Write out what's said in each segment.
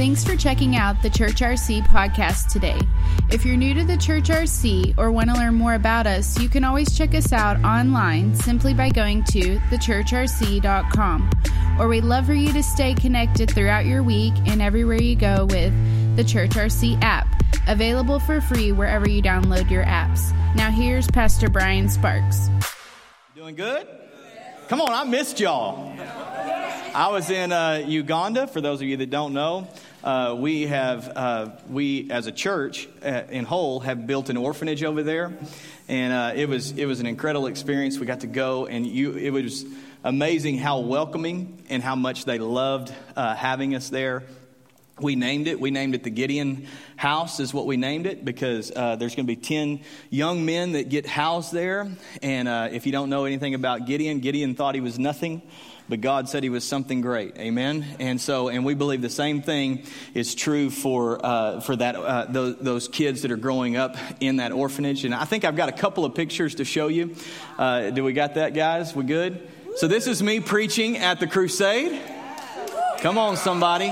Thanks for checking out the Church RC podcast today. If you're new to the Church RC or want to learn more about us, you can always check us out online simply by going to thechurchrc.com. Or we'd love for you to stay connected throughout your week and everywhere you go with the Church RC app, available for free wherever you download your apps. Now, here's Pastor Brian Sparks. Doing good? Come on, I missed y'all. I was in uh, Uganda, for those of you that don't know. Uh, we have, uh, we as a church uh, in whole, have built an orphanage over there. And uh, it, was, it was an incredible experience. We got to go, and you, it was amazing how welcoming and how much they loved uh, having us there. We named it. We named it the Gideon House, is what we named it, because uh, there's going to be 10 young men that get housed there. And uh, if you don't know anything about Gideon, Gideon thought he was nothing but God said he was something great. Amen. And so, and we believe the same thing is true for uh, for that uh, those, those, kids that are growing up in that orphanage. And I think I've got a couple of pictures to show you. Uh, do we got that, guys? We good? So this is me preaching at the crusade. Come on, somebody.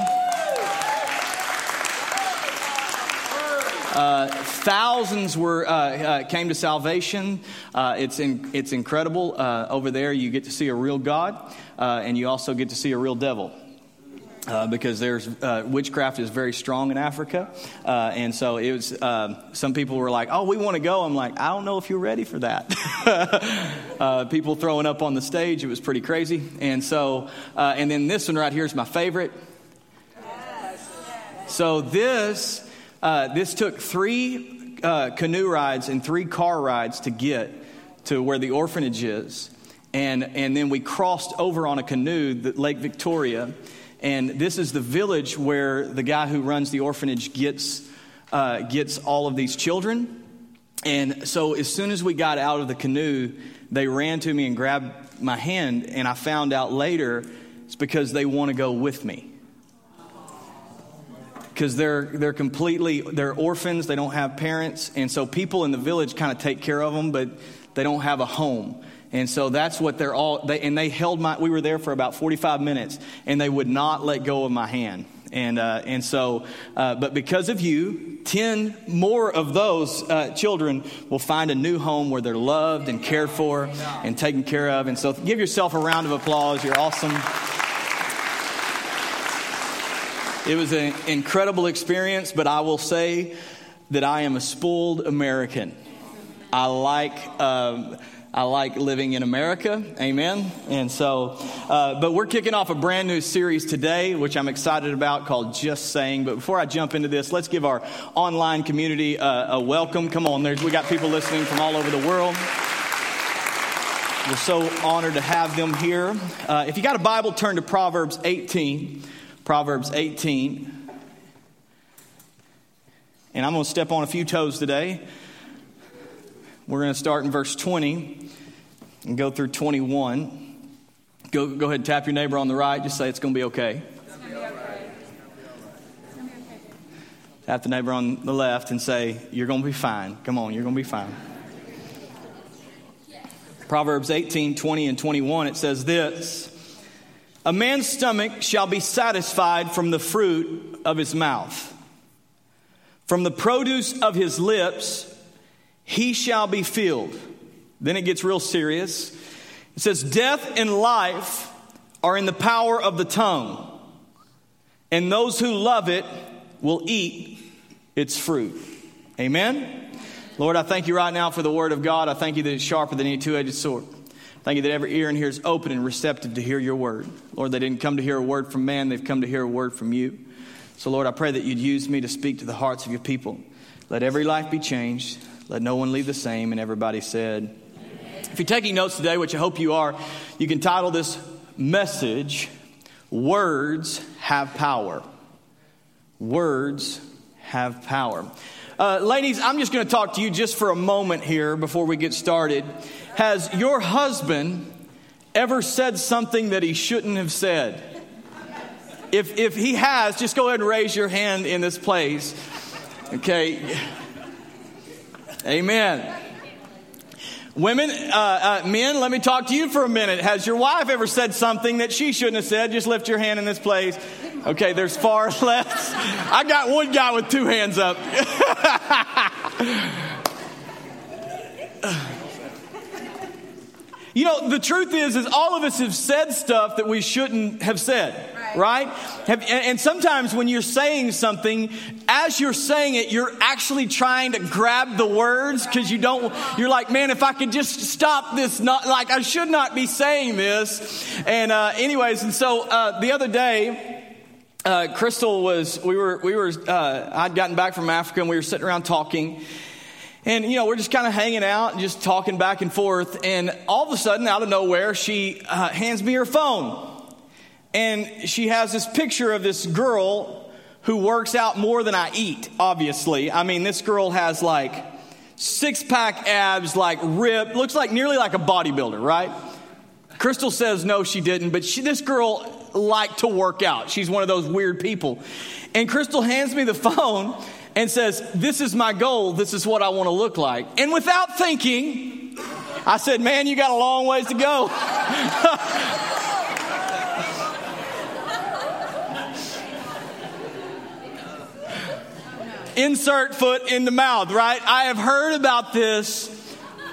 Uh, thousands were uh, uh, came to salvation. Uh, it's in, it's incredible. Uh, over there, you get to see a real God, uh, and you also get to see a real devil. because there's witchcraft is very strong in Africa, and so it was. some people were like, "Oh, we want to go." I'm like, "I don't know if you're ready for that." people throwing up on the stage, it was pretty crazy. And so, and then this one right here is my favorite. So this uh, this took three uh, canoe rides and three car rides to get to where the orphanage is. And, and then we crossed over on a canoe, the, Lake Victoria. And this is the village where the guy who runs the orphanage gets, uh, gets all of these children. And so as soon as we got out of the canoe, they ran to me and grabbed my hand. And I found out later it's because they want to go with me because they're they're completely they're orphans they don't have parents and so people in the village kind of take care of them but they don't have a home. And so that's what they're all they, and they held my we were there for about 45 minutes and they would not let go of my hand. And uh, and so uh, but because of you 10 more of those uh, children will find a new home where they're loved and cared for and taken care of. And so give yourself a round of applause. You're awesome it was an incredible experience, but I will say that I am a spoiled American. I like. Um, I like living in America. Amen. And so, uh, but we're kicking off a brand new series today, which I'm excited about called Just Sayin'. But before I jump into this, let's give our online community uh, a welcome. Come on, there's, we got people listening from all over the world. We're so honored to have them here. Uh, if you got a Bible, turn to Proverbs 18. Proverbs 18. And I'm going to step on a few toes today. We're going to start in verse 20 and go through 21. Go, go ahead and tap your neighbor on the right. Just say it's going to be okay. Tap the neighbor on the left and say, You're going to be fine. Come on, you're going to be fine. Proverbs 18, 20, and 21, it says this a man's stomach shall be satisfied from the fruit of his mouth. From the produce of his lips, he shall be filled. Then it gets real serious. It says, Death and life are in the power of the tongue, and those who love it will eat its fruit. Amen. Lord, I thank you right now for the word of God. I thank you that it's sharper than any two edged sword. Thank you that every ear in here is open and receptive to hear your word. Lord, they didn't come to hear a word from man, they've come to hear a word from you. So, Lord, I pray that you'd use me to speak to the hearts of your people. Let every life be changed. Let no one leave the same. And everybody said, Amen. If you're taking notes today, which I hope you are, you can title this message, Words Have Power. Words have power. Uh, ladies, I'm just going to talk to you just for a moment here before we get started. Has your husband ever said something that he shouldn't have said? If, if he has, just go ahead and raise your hand in this place. Okay. Amen. Women, uh, uh, men, let me talk to you for a minute. Has your wife ever said something that she shouldn't have said? Just lift your hand in this place. Okay, there's far less. I got one guy with two hands up. you know, the truth is, is all of us have said stuff that we shouldn't have said right? Have, and sometimes when you're saying something, as you're saying it, you're actually trying to grab the words because you don't, you're like, man, if I could just stop this, not like I should not be saying this. And, uh, anyways, and so, uh, the other day, uh, Crystal was, we were, we were, uh, I'd gotten back from Africa and we were sitting around talking. And, you know, we're just kind of hanging out and just talking back and forth. And all of a sudden, out of nowhere, she uh, hands me her phone. And she has this picture of this girl who works out more than I eat, obviously. I mean, this girl has like six pack abs, like ripped, looks like nearly like a bodybuilder, right? Crystal says no, she didn't, but she, this girl liked to work out. She's one of those weird people. And Crystal hands me the phone and says, This is my goal. This is what I want to look like. And without thinking, I said, Man, you got a long ways to go. insert foot in the mouth, right? I have heard about this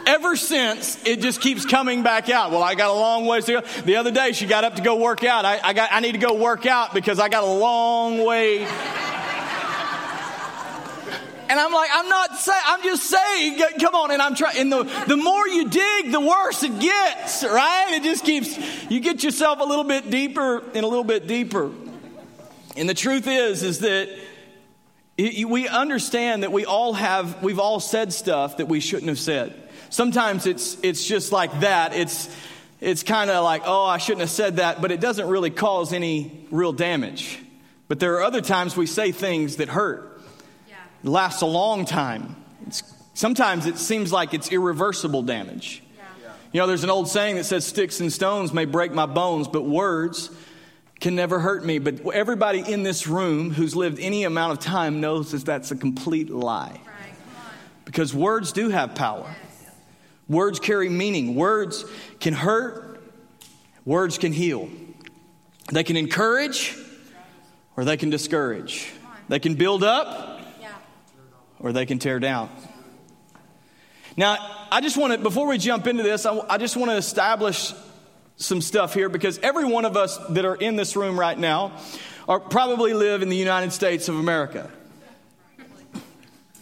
ever since it just keeps coming back out. Well, I got a long ways to go. The other day she got up to go work out. I, I got, I need to go work out because I got a long way. And I'm like, I'm not saying, I'm just saying, come on. And I'm trying, and the, the more you dig, the worse it gets, right? It just keeps, you get yourself a little bit deeper and a little bit deeper. And the truth is, is that we understand that we all have, we've all said stuff that we shouldn't have said. Sometimes it's, it's just like that. It's, it's kind of like, oh, I shouldn't have said that, but it doesn't really cause any real damage. But there are other times we say things that hurt, yeah. lasts a long time. It's, sometimes it seems like it's irreversible damage. Yeah. You know, there's an old saying that says, Sticks and stones may break my bones, but words can never hurt me. But everybody in this room who's lived any amount of time knows that that's a complete lie. Because words do have power. Words carry meaning. Words can hurt, words can heal. They can encourage or they can discourage. They can build up or they can tear down. Now, I just want to, before we jump into this, I, I just want to establish some stuff here because every one of us that are in this room right now are probably live in the United States of America.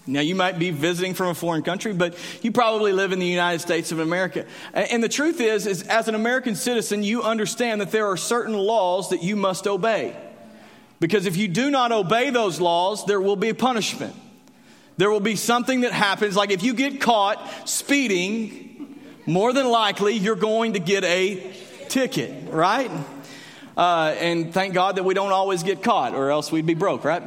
Now, you might be visiting from a foreign country, but you probably live in the United States of America. And the truth is, is as an American citizen, you understand that there are certain laws that you must obey. Because if you do not obey those laws, there will be punishment. There will be something that happens, like if you get caught speeding, more than likely you're going to get a ticket, right? Uh, and thank God that we don't always get caught, or else we'd be broke, right?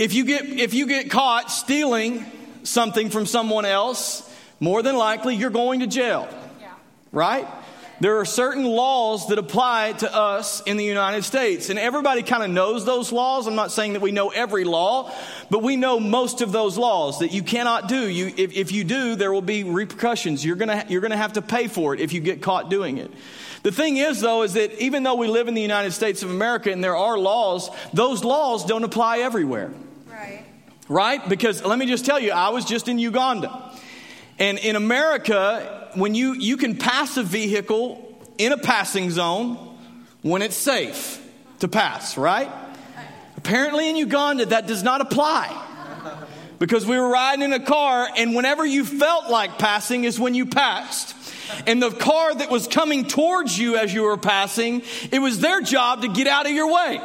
If you get if you get caught stealing something from someone else, more than likely you're going to jail, right? There are certain laws that apply to us in the United States, and everybody kind of knows those laws. I'm not saying that we know every law, but we know most of those laws that you cannot do. You, if, if you do, there will be repercussions. You're gonna, you're gonna have to pay for it if you get caught doing it. The thing is, though, is that even though we live in the United States of America and there are laws, those laws don't apply everywhere. Right. Because let me just tell you, I was just in Uganda. And in America, when you, you can pass a vehicle in a passing zone when it's safe to pass, right? Apparently in Uganda, that does not apply. Because we were riding in a car, and whenever you felt like passing is when you passed. And the car that was coming towards you as you were passing, it was their job to get out of your way.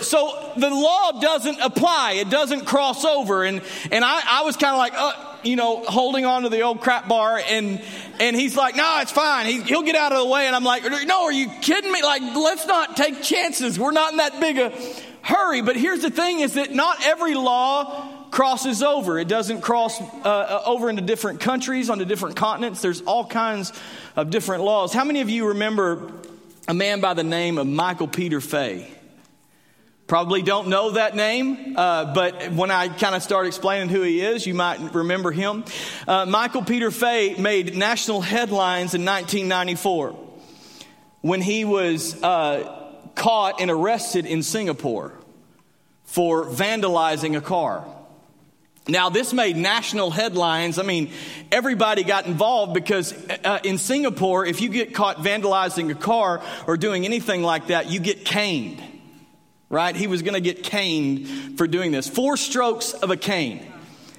So the law doesn't apply, it doesn't cross over. And, and I, I was kind of like, uh, you know, holding on to the old crap bar and, and he's like, no, it's fine. He, he'll get out of the way. And I'm like, no, are you kidding me? Like, let's not take chances. We're not in that big a hurry. But here's the thing is that not every law crosses over. It doesn't cross uh, uh over into different countries, onto different continents. There's all kinds of different laws. How many of you remember a man by the name of Michael Peter Fay? Probably don't know that name, uh, but when I kind of start explaining who he is, you might remember him. Uh, Michael Peter Fay made national headlines in 1994 when he was uh, caught and arrested in Singapore for vandalizing a car. Now, this made national headlines. I mean, everybody got involved because uh, in Singapore, if you get caught vandalizing a car or doing anything like that, you get caned, right? He was going to get caned for doing this. Four strokes of a cane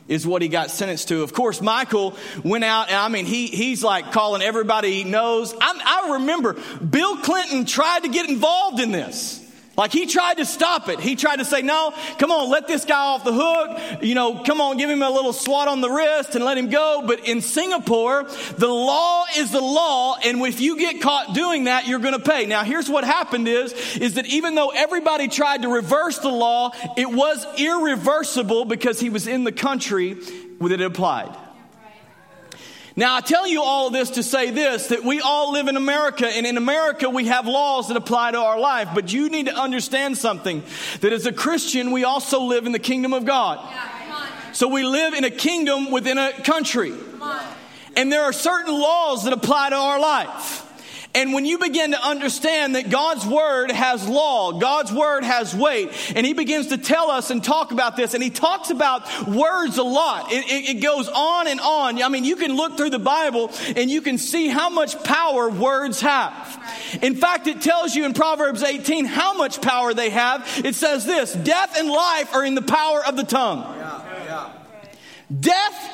is what he got sentenced to. Of course, Michael went out, and I mean, he, he's like calling everybody he knows. I'm, I remember Bill Clinton tried to get involved in this. Like he tried to stop it. He tried to say, no, come on, let this guy off the hook. You know, come on, give him a little swat on the wrist and let him go. But in Singapore, the law is the law. And if you get caught doing that, you're going to pay. Now, here's what happened is, is that even though everybody tried to reverse the law, it was irreversible because he was in the country that it applied. Now, I tell you all this to say this that we all live in America, and in America we have laws that apply to our life. But you need to understand something that as a Christian, we also live in the kingdom of God. so we live in a kingdom within a country. And there are certain laws that apply to our life. And when you begin to understand that God's word has law, God's word has weight, and he begins to tell us and talk about this, and he talks about words a lot. It, it, it, goes on and on. I mean, you can look through the Bible and you can see how much power words have. In fact, it tells you in Proverbs 18 how much power they have. It says this death and life are in the power of the tongue. Yeah, yeah. Death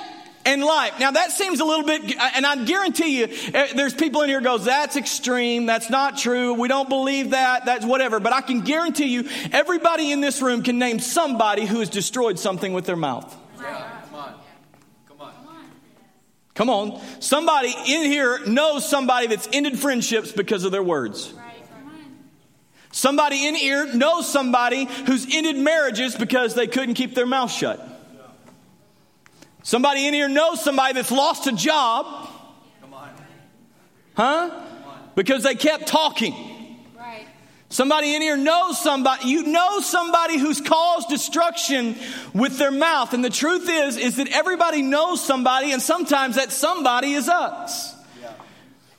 and life. Now that seems a little bit, and I guarantee you, eh, there's people in here goes, that's extreme. That's not true. We don't believe that. That's whatever. But I can guarantee you, everybody in this room can name somebody who has destroyed something with their mouth. Come on. Come on. Come on. Somebody in here knows somebody that's ended friendships because of their words. Somebody in here knows somebody who's ended marriages because they couldn't keep their mouth shut. Somebody in here knows somebody that's lost a job. Huh? Because they kept talking. Somebody in here knows somebody, you know somebody who's caused destruction with their mouth. And the truth is, is that everybody knows somebody, and sometimes that somebody is us.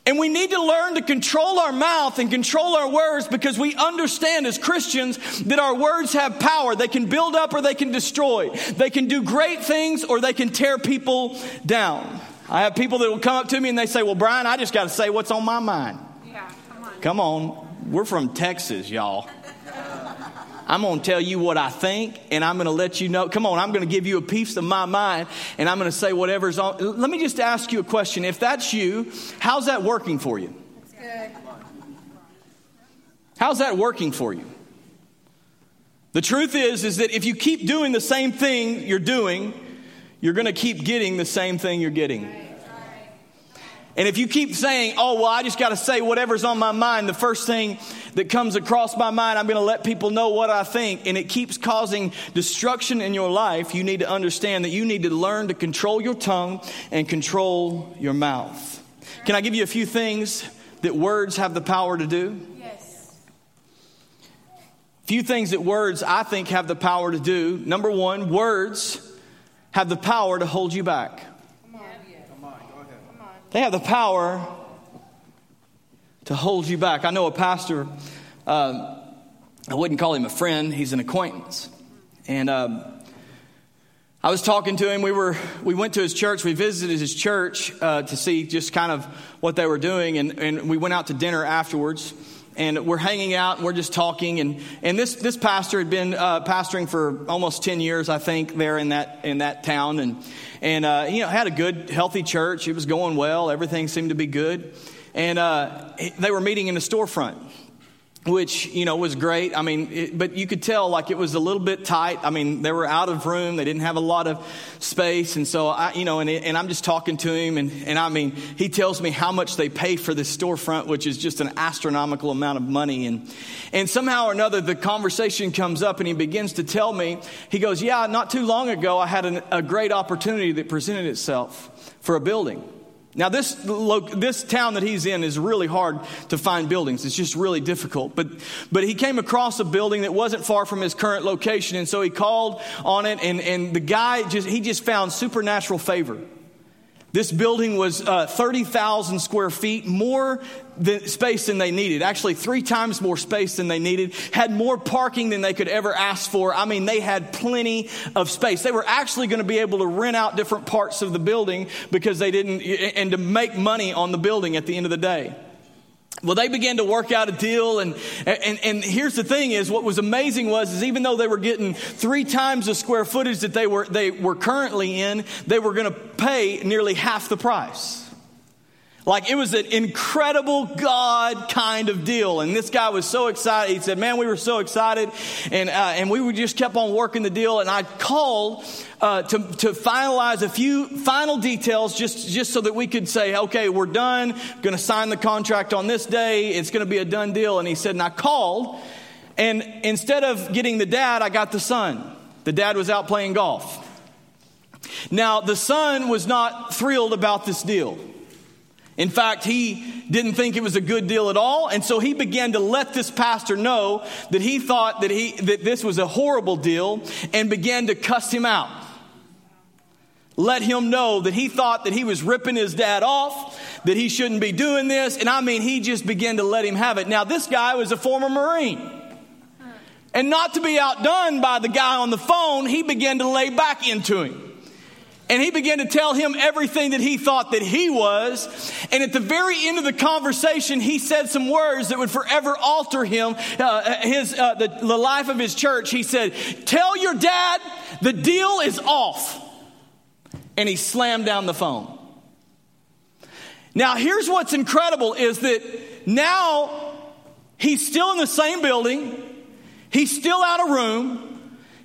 And we need to learn to control our mouth and control our words because we understand as Christians that our words have power. They can build up or they can destroy. They can do great things or they can tear people down. I have people that will come up to me and they say, Well, Brian, I just got to say what's on my mind. Yeah, come on. Come on. We're from Texas, y'all. I'm going to tell you what I think, and I'm going to let you know. Come on, I'm going to give you a piece of my mind, and I'm going to say whatever's on. Let me just ask you a question. If that's you, how's that working for you? How's that working for you? The truth is, is that if you keep doing the same thing you're doing, you're going to keep getting the same thing you're getting. And if you keep saying, oh, well, I just got to say whatever's on my mind, the first thing that comes across my mind, I'm going to let people know what I think, and it keeps causing destruction in your life, you need to understand that you need to learn to control your tongue and control your mouth. Can I give you a few things that words have the power to do? Yes. Few things that words I think have the power to do. Number one, words have the power to hold you back. They have the power to hold you back. I know a pastor, uh, I wouldn't call him a friend, he's an acquaintance. And um, I was talking to him. We, were, we went to his church, we visited his church uh, to see just kind of what they were doing, and, and we went out to dinner afterwards and we're hanging out and we're just talking and, and this, this pastor had been uh, pastoring for almost 10 years i think there in that, in that town and, and uh, you know had a good healthy church. It was going well. Everything seemed to be good. And uh, they were meeting in the storefront which you know was great. I mean it, but you could tell like it was a little bit tight. I mean they were out of room. They didn't have a lot of space. And so i you know and, and i'm just talking to him. And, and i mean he tells me how much they pay for this storefront which is just an astronomical amount of money. And and somehow or another the conversation comes up and he begins to tell me he goes yeah not too long ago i had an, a great opportunity that presented itself for a building now, this, this town that he's in is really hard to find buildings. It's just really difficult. But, but he came across a building that wasn't far from his current location. And so he called on it, and, and the guy just, he just found supernatural favor. This building was uh, 30,000 square feet, more than, space than they needed. Actually, three times more space than they needed. Had more parking than they could ever ask for. I mean, they had plenty of space. They were actually going to be able to rent out different parts of the building because they didn't, and to make money on the building at the end of the day. Well, they began to work out a deal, and, and, and here's the thing is, what was amazing was, is even though they were getting three times the square footage that they were, they were currently in, they were going to pay nearly half the price. Like it was an incredible God kind of deal. And this guy was so excited. He said, man, we were so excited. And, uh, and we just kept on working the deal. And I called uh, to, to finalize a few final details just, just so that we could say, okay, we're done. Going to sign the contract on this day. It's going to be a done deal. And he said, and I called. And instead of getting the dad, I got the son. The dad was out playing golf. Now, the son was not thrilled about this deal. In fact, he didn't think it was a good deal at all, and so he began to let this pastor know that he thought that he that this was a horrible deal and began to cuss him out. Let him know that he thought that he was ripping his dad off, that he shouldn't be doing this, and I mean he just began to let him have it. Now this guy was a former Marine. And not to be outdone by the guy on the phone, he began to lay back into him. And he began to tell him everything that he thought that he was. And at the very end of the conversation, he said some words that would forever alter him, uh, his, uh, the, the life of his church. He said, Tell your dad the deal is off. And he slammed down the phone. Now, here's what's incredible is that now he's still in the same building, he's still out of room.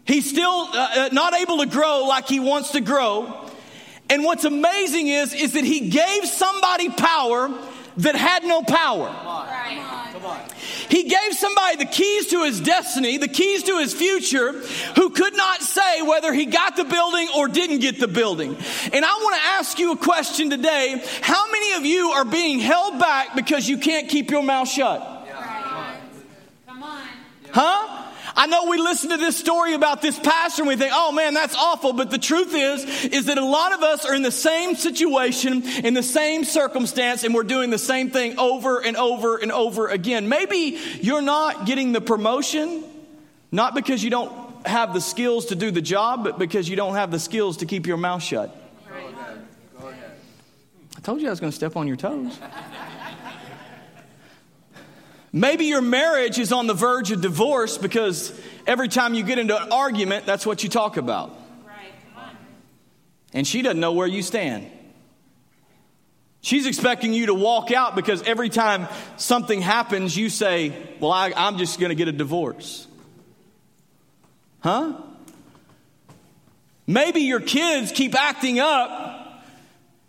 He's still uh, uh, not able to grow like he wants to grow. And what's amazing is, is that he gave somebody power that had no power. He gave somebody the keys to his destiny, the keys to his future, who could not say whether he got the building or didn't get the building. And I want to ask you a question today. How many of you are being held back because you can't keep your mouth shut? Come on. Huh? I know we listen to this story about this pastor and we think, oh man, that's awful. But the truth is, is that a lot of us are in the same situation, in the same circumstance, and we're doing the same thing over and over and over again. Maybe you're not getting the promotion, not because you don't have the skills to do the job, but because you don't have the skills to keep your mouth shut. Go ahead. Go ahead. I told you I was going to step on your toes. Maybe your marriage is on the verge of divorce because every time you get into an argument, that's what you talk about. And she doesn't know where you stand. She's expecting you to walk out because every time something happens, you say, Well, I, am just going to get a divorce. Huh? Maybe your kids keep acting up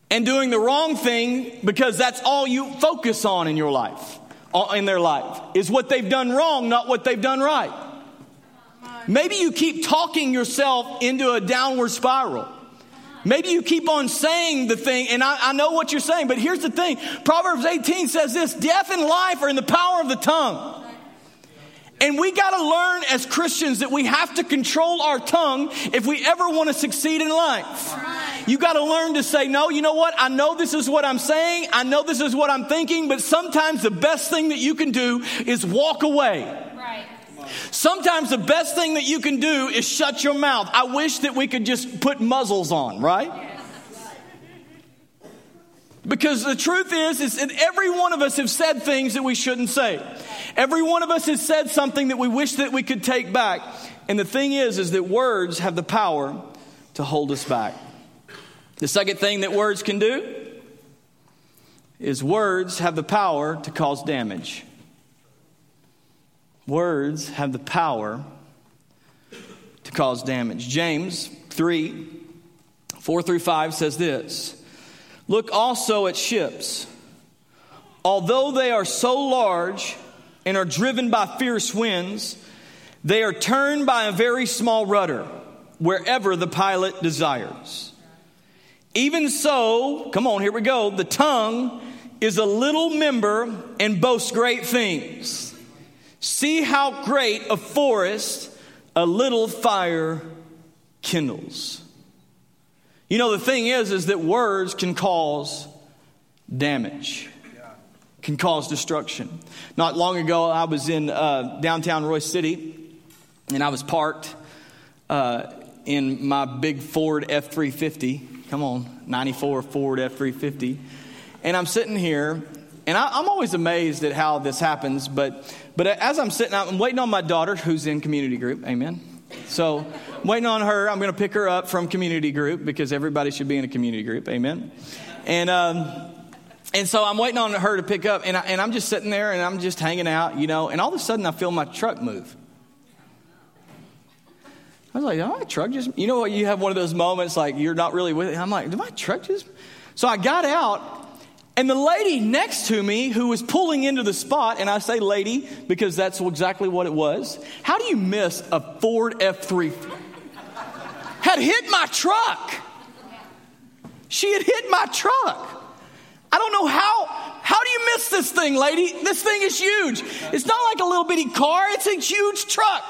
and doing the wrong thing because that's all you focus on in your life Uh, in their life is what they've done wrong, not what they've done right. Maybe you keep talking yourself into a downward spiral. Maybe you keep on saying the thing, and I, I, know what you're saying, but here's the thing Proverbs 18 says this death and life are in the power of the tongue. And we got to learn as Christians that we have to control our tongue if we ever want to succeed in life. You got to learn to say, no, you know what? I know this is what I'm saying. I know this is what I'm thinking, but sometimes the best thing that you can do is walk away. Right. Sometimes the best thing that you can do is shut your mouth. I wish that we could just put muzzles on, right? Because the truth is, is that every one of us have said things that we shouldn't say. Every one of us has said something that we wish that we could take back. And the thing is, is that words have the power to hold us back. The second thing that words can do is words have the power to cause damage. Words have the power to cause damage. James 3 4 through 5 says this Look also at ships. Although they are so large and are driven by fierce winds, they are turned by a very small rudder wherever the pilot desires. Even so, come on, here we go. The tongue is a little member and boasts great things. See how great a forest a little fire kindles. You know, the thing is, is that words can cause damage, can cause destruction. Not long ago, I was in uh, downtown Royse City, and I was parked uh, in my big Ford F 350. Come on, 94 Ford F 350. And I'm sitting here, and I, am always amazed at how this happens, but, but as I'm sitting, I'm waiting on my daughter who's in community group. Amen. So, Waiting on her. I'm going to pick her up from community group because everybody should be in a community group. Amen. And, um, and so I'm waiting on her to pick up, and, I, and I'm just sitting there and I'm just hanging out, you know, and all of a sudden I feel my truck move. I was like, oh, my truck just, you know what, you have one of those moments like you're not really with it. I'm like, did my truck just? So I got out and the lady next to me who was pulling into the spot, and I say lady because that's exactly what it was. How do you miss a Ford F3? Had hit my truck. She had hit my truck. I don't know how. How do you miss this thing, lady? This thing is huge. It's not like a little bitty car, it's a huge truck.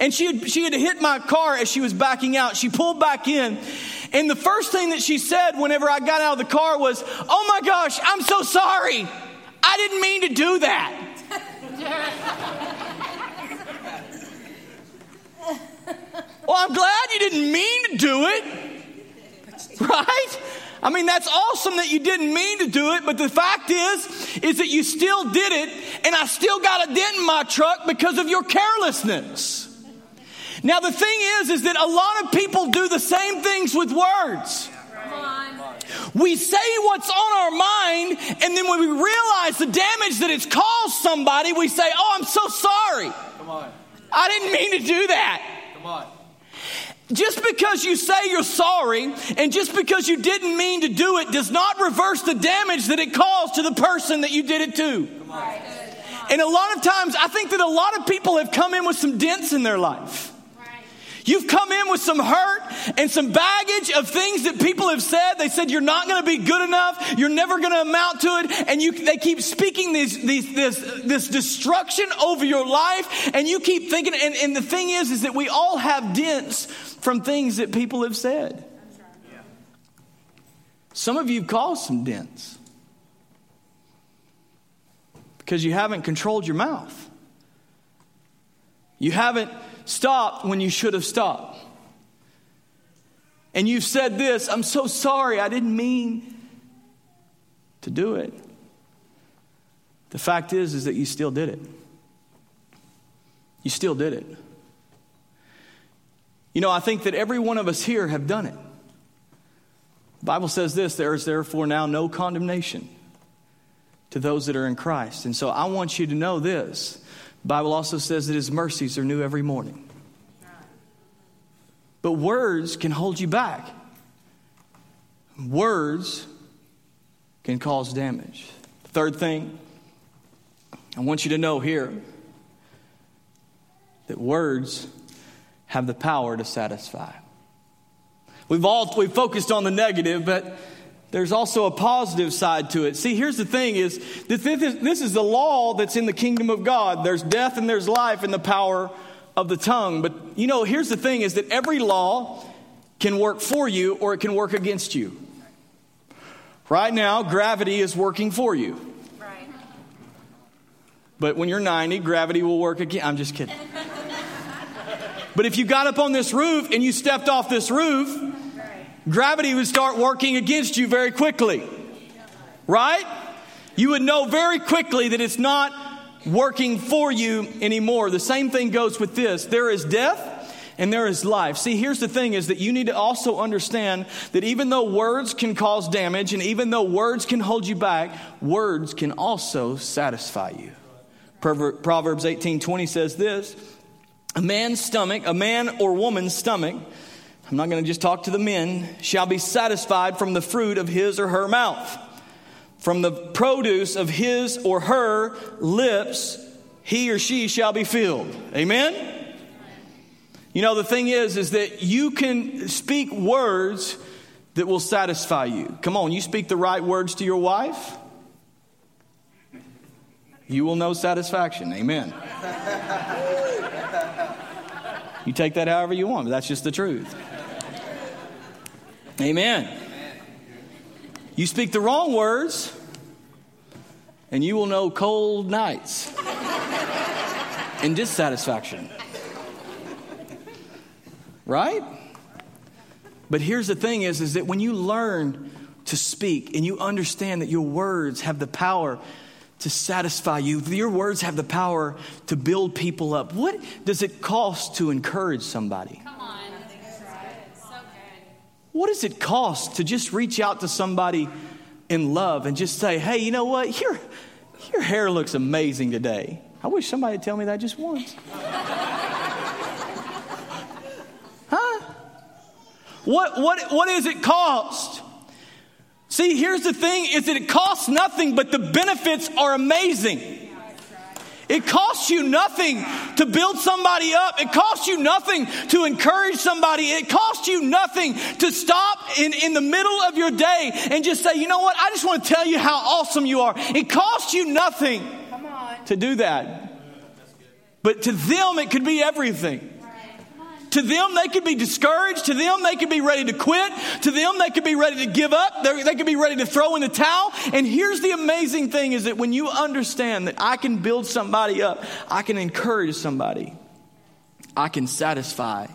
And she had, she had hit my car as she was backing out. She pulled back in. And the first thing that she said whenever I got out of the car was, Oh my gosh, I'm so sorry. I didn't mean to do that. well, I'm glad you didn't mean to do it. Right? I mean, that's awesome that you didn't mean to do it, but the fact is, is that you still did it, and I still got a dent in my truck because of your carelessness. Now, the thing is, is that a lot of people do the same things with words. We say what's on our mind, and then when we realize the damage that it's caused somebody, we say, Oh, I'm so sorry. Come on. I didn't mean to do that. Come on. Just because you say you're sorry and just because you didn't mean to do it does not reverse the damage that it caused to the person that you did it to. And a lot of times, I think that a lot of people have come in with some dents in their life. You've come in with some hurt and some baggage of things that people have said. They said you're not going to be good enough. You're never going to amount to it. And you, they keep speaking these, these, this, this destruction over your life. And you keep thinking, and, and the thing is, is that we all have dents from things that people have said. Some of you caused some dents because you haven't controlled your mouth. You haven't stopped when you should have stopped. And you've said this, I'm so sorry, I didn't mean to do it. The fact is is that you still did it. You still did it. You know, I think that every one of us here have done it. The Bible says this, there is therefore now no condemnation to those that are in Christ. And so I want you to know this the Bible also says that his mercies are new every morning. But words can hold you back. Words can cause damage. Third thing, I want you to know here that words have the power to satisfy. We've all we've focused on the negative, but there's also a positive side to it. See, here's the thing is this is, this is the law that's in the kingdom of God. There's death and there's life in the power of the tongue. But you know, here's the thing is that every law can work for you or it can work against you. Right now, gravity is working for you. Right. But when you're 90, gravity will work again. I'm just kidding. But if you got up on this roof and you stepped off this roof, gravity would start working against you very quickly. Right? You would know very quickly that it's not working for you anymore. The same thing goes with this. There is death and there is life. See, here's the thing is that you need to also understand that even though words can cause damage and even though words can hold you back, words can also satisfy you. Proverbs 18:20 says this, a man's stomach, a man or woman's stomach I'm not going to just talk to the men, shall be satisfied from the fruit of his or her mouth. From the produce of his or her lips, he or she shall be filled. Amen? You know, the thing is, is that you can speak words that will satisfy you. Come on, you speak the right words to your wife, you will know satisfaction. Amen. You take that however you want, but that's just the truth. Amen. You speak the wrong words, and you will know cold nights and dissatisfaction. Right? But here's the thing is, is that when you learn to speak and you understand that your words have the power to satisfy you. Your words have the power to build people up. What does it cost to encourage somebody? Come on. What does it cost to just reach out to somebody in love and just say, hey, you know what? Your, your hair looks amazing today. I wish somebody would tell me that just once. huh? What, what, what does it cost? See, here's the thing is that it costs nothing, but the benefits are amazing. It costs you nothing to build somebody up. It costs you nothing to encourage somebody. It costs you nothing to stop in, in the middle of your day and just say, you know what? I just want to tell you how awesome you are. It costs you nothing to do that. But to them, it could be everything. To them, they could be discouraged. To them, they could be ready to quit. To them, they could be ready to give up. They're, they could be ready to throw in the towel. And here's the amazing thing is that when you understand that I can build somebody up, I can encourage somebody, I can satisfy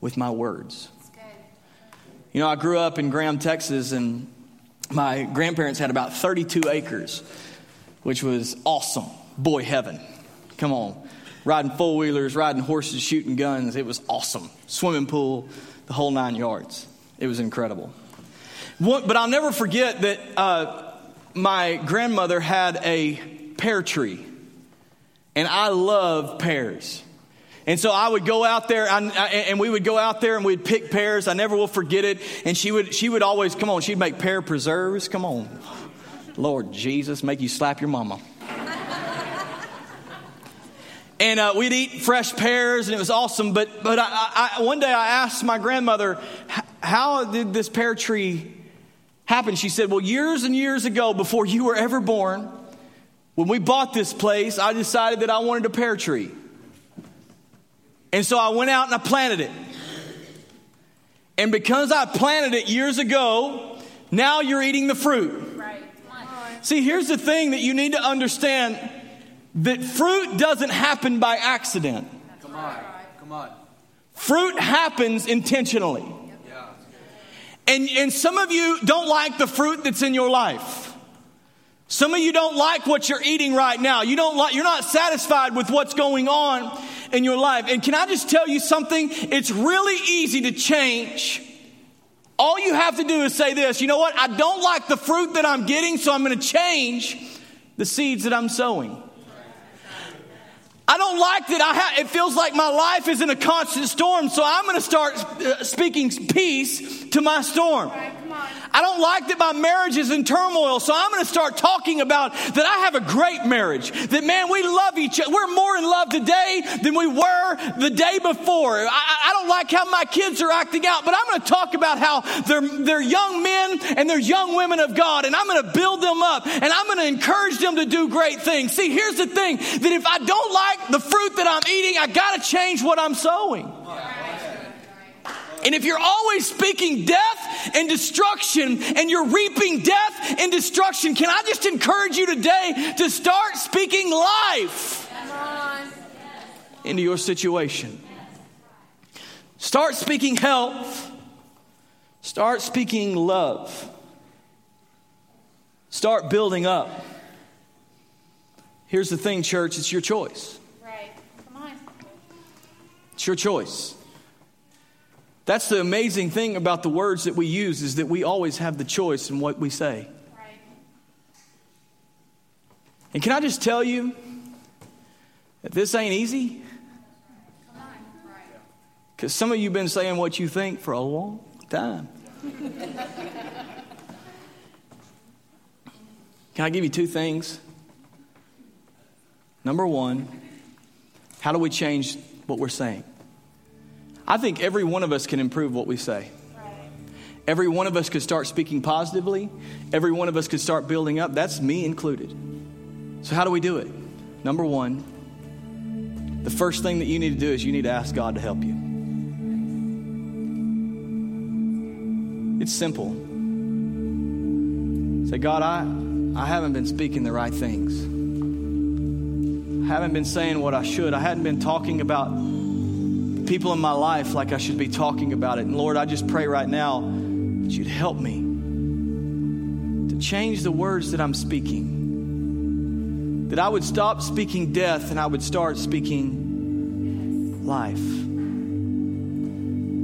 with my words. You know, I grew up in Graham, Texas, and my grandparents had about 32 acres, which was awesome. Boy, heaven. Come on riding four wheelers, riding horses, shooting guns. It was awesome. Swimming pool, the whole nine yards. It was incredible. But I'll never forget that uh, my grandmother had a pear tree, and I love pears. And so I would go out there, and, and we would go out there and we'd pick pears. I never will forget it. And she would, she would always, come on, she'd make pear preserves. Come on. Lord Jesus, make you slap your mama and uh, we'd eat fresh pears, and it was awesome. But but I, I, one day I asked my grandmother, "How did this pear tree happen?" She said, "Well, years and years ago, before you were ever born, when we bought this place, I decided that I wanted a pear tree, and so I went out and I planted it. And because I planted it years ago, now you're eating the fruit." Right. See, here's the thing that you need to understand that fruit doesn't happen by accident. Come on, come on. Fruit happens intentionally. Yeah. And, and some of you don't like the fruit that's in your life. Some of you don't like what you're eating right now. You don't like, you're not satisfied with what's going on in your life. And can I just tell you something? It's really easy to change. All you have to do is say this, you know what? I don't like the fruit that I'm getting, so I'm going to change the seeds that I'm sowing. I don't like that I ha- it feels like my life is in a constant storm, so I'm going to start uh, speaking peace to my storm. Right. I don't like that my marriage is in turmoil, so I'm going to start talking about that I have a great marriage. That, man, we love each other. We're more in love today than we were the day before. I, I don't like how my kids are acting out, but I'm going to talk about how they're, they're young men and they're young women of God, and I'm going to build them up and I'm going to encourage them to do great things. See, here's the thing that if I don't like the fruit that I'm eating, I got to change what I'm sowing. Yeah. And if you're always speaking death and destruction and you're reaping death and destruction, can I just encourage you today to start speaking life into your situation? Start speaking health. Start speaking love. Start building up. Here's the thing, church it's your choice. Right. Come on. It's your choice. That's the amazing thing about the words that we use is that we always have the choice in what we say. Right. And can I just tell you that this ain't easy? Because some of you have been saying what you think for a long time. Can I give you two things? Number one, how do we change what we're saying? I think every one of us can improve what we say. Every one of us could start speaking positively. Every one of us could start building up. That's me included. So, how do we do it? Number one, the first thing that you need to do is you need to ask God to help you. It's simple. Say, God, I, I haven't been speaking the right things. I haven't been saying what I should. I hadn't been talking about people in my life like I should be talking about it. And Lord, I just pray right now that you'd help me to change the words that I'm speaking. That I would stop speaking death and I would start speaking life.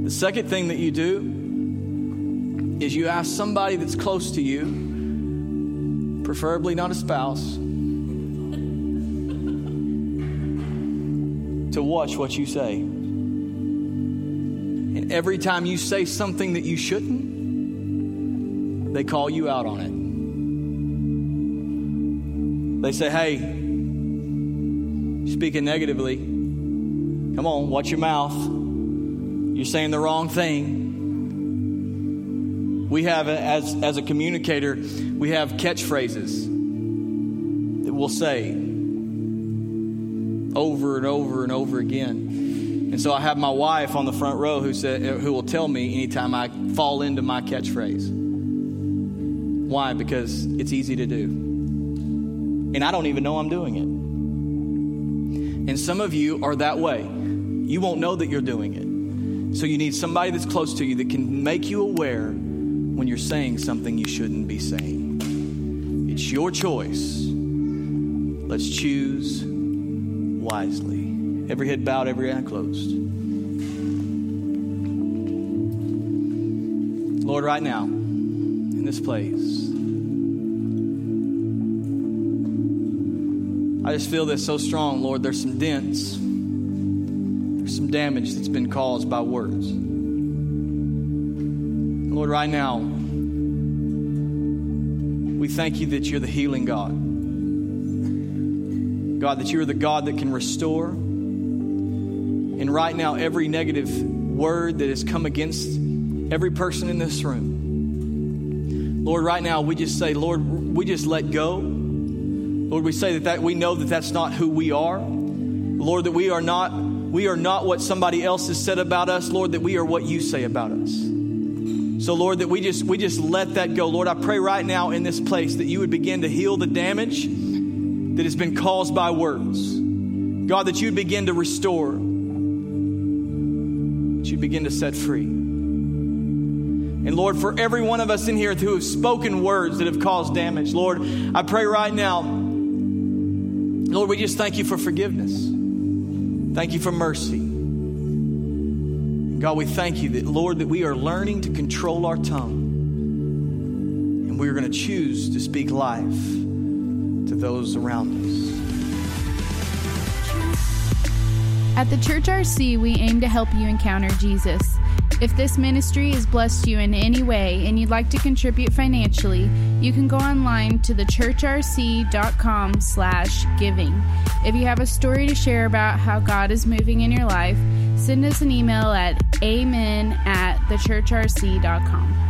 The second thing that you do is you ask somebody that's close to you, preferably not a spouse, to watch what you say. Every time you say something that you shouldn't, they call you out on it. They say, hey, speaking negatively, come on, watch your mouth. You're saying the wrong thing. We have, as, as a communicator, we have catchphrases that we'll say over and over and over again. And so I have my wife on the front row who, said, who will tell me anytime I fall into my catchphrase. Why? Because it's easy to do. And I don't even know I'm doing it. And some of you are that way. You won't know that you're doing it. So you need somebody that's close to you that can make you aware when you're saying something you shouldn't be saying. It's your choice. Let's choose wisely. Every head bowed, every eye closed. Lord, right now, in this place, I just feel this so strong, Lord. There's some dents there's some damage that's been caused by words. Lord, right now, we thank you that you're the healing God. God, that you're the God that can restore. And right now, every negative word that has come against every person in this room, Lord, right now, we just say, Lord, we just let go. Lord, we say that, that we know that that's not who we are. Lord, that we are not we are not what somebody else has said about us, Lord, that we are what you say about us. So, Lord, that we just we just let that go. Lord, I pray right now in this place that you would begin to heal the damage that has been caused by words. God, that you'd begin to restore, you'd begin to set free. And Lord, for every one of us in here who have spoken words that have caused damage, Lord, I pray right now, Lord, we just thank you for forgiveness. Thank you for mercy. God, we thank you that, Lord, that we are learning to control our tongue. And we're going to choose to speak life to those around us. At the Church RC, we aim to help you encounter Jesus. If this ministry has blessed you in any way and you'd like to contribute financially, you can go online to thechurchrc.com slash giving. If you have a story to share about how God is moving in your life, send us an email at amen at thechurchrc.com.